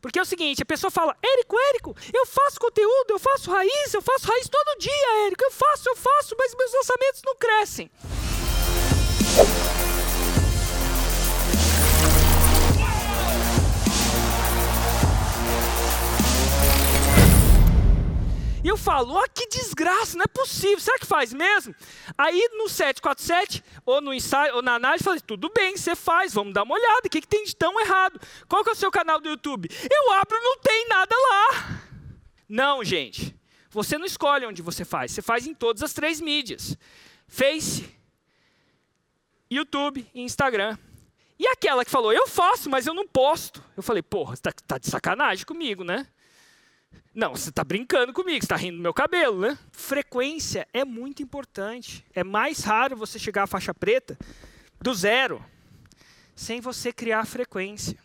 Porque é o seguinte, a pessoa fala, Érico, Érico, eu faço conteúdo, eu faço raiz, eu faço raiz todo dia, Érico, eu faço, eu faço, mas meus lançamentos não crescem. E eu falo, ó, que desgraça, não é possível, será que faz mesmo? Aí no 747, ou no ensaio, ou na análise, eu falei, tudo bem, você faz, vamos dar uma olhada, o que, que tem de tão errado? Qual que é o seu canal do YouTube? Eu abro, não tem nada lá. Não, gente, você não escolhe onde você faz, você faz em todas as três mídias. Face, YouTube e Instagram. E aquela que falou, eu faço, mas eu não posto. Eu falei, porra, você tá, tá de sacanagem comigo, né? Não, você está brincando comigo, você está rindo do meu cabelo, né? Frequência é muito importante. É mais raro você chegar à faixa preta do zero sem você criar frequência.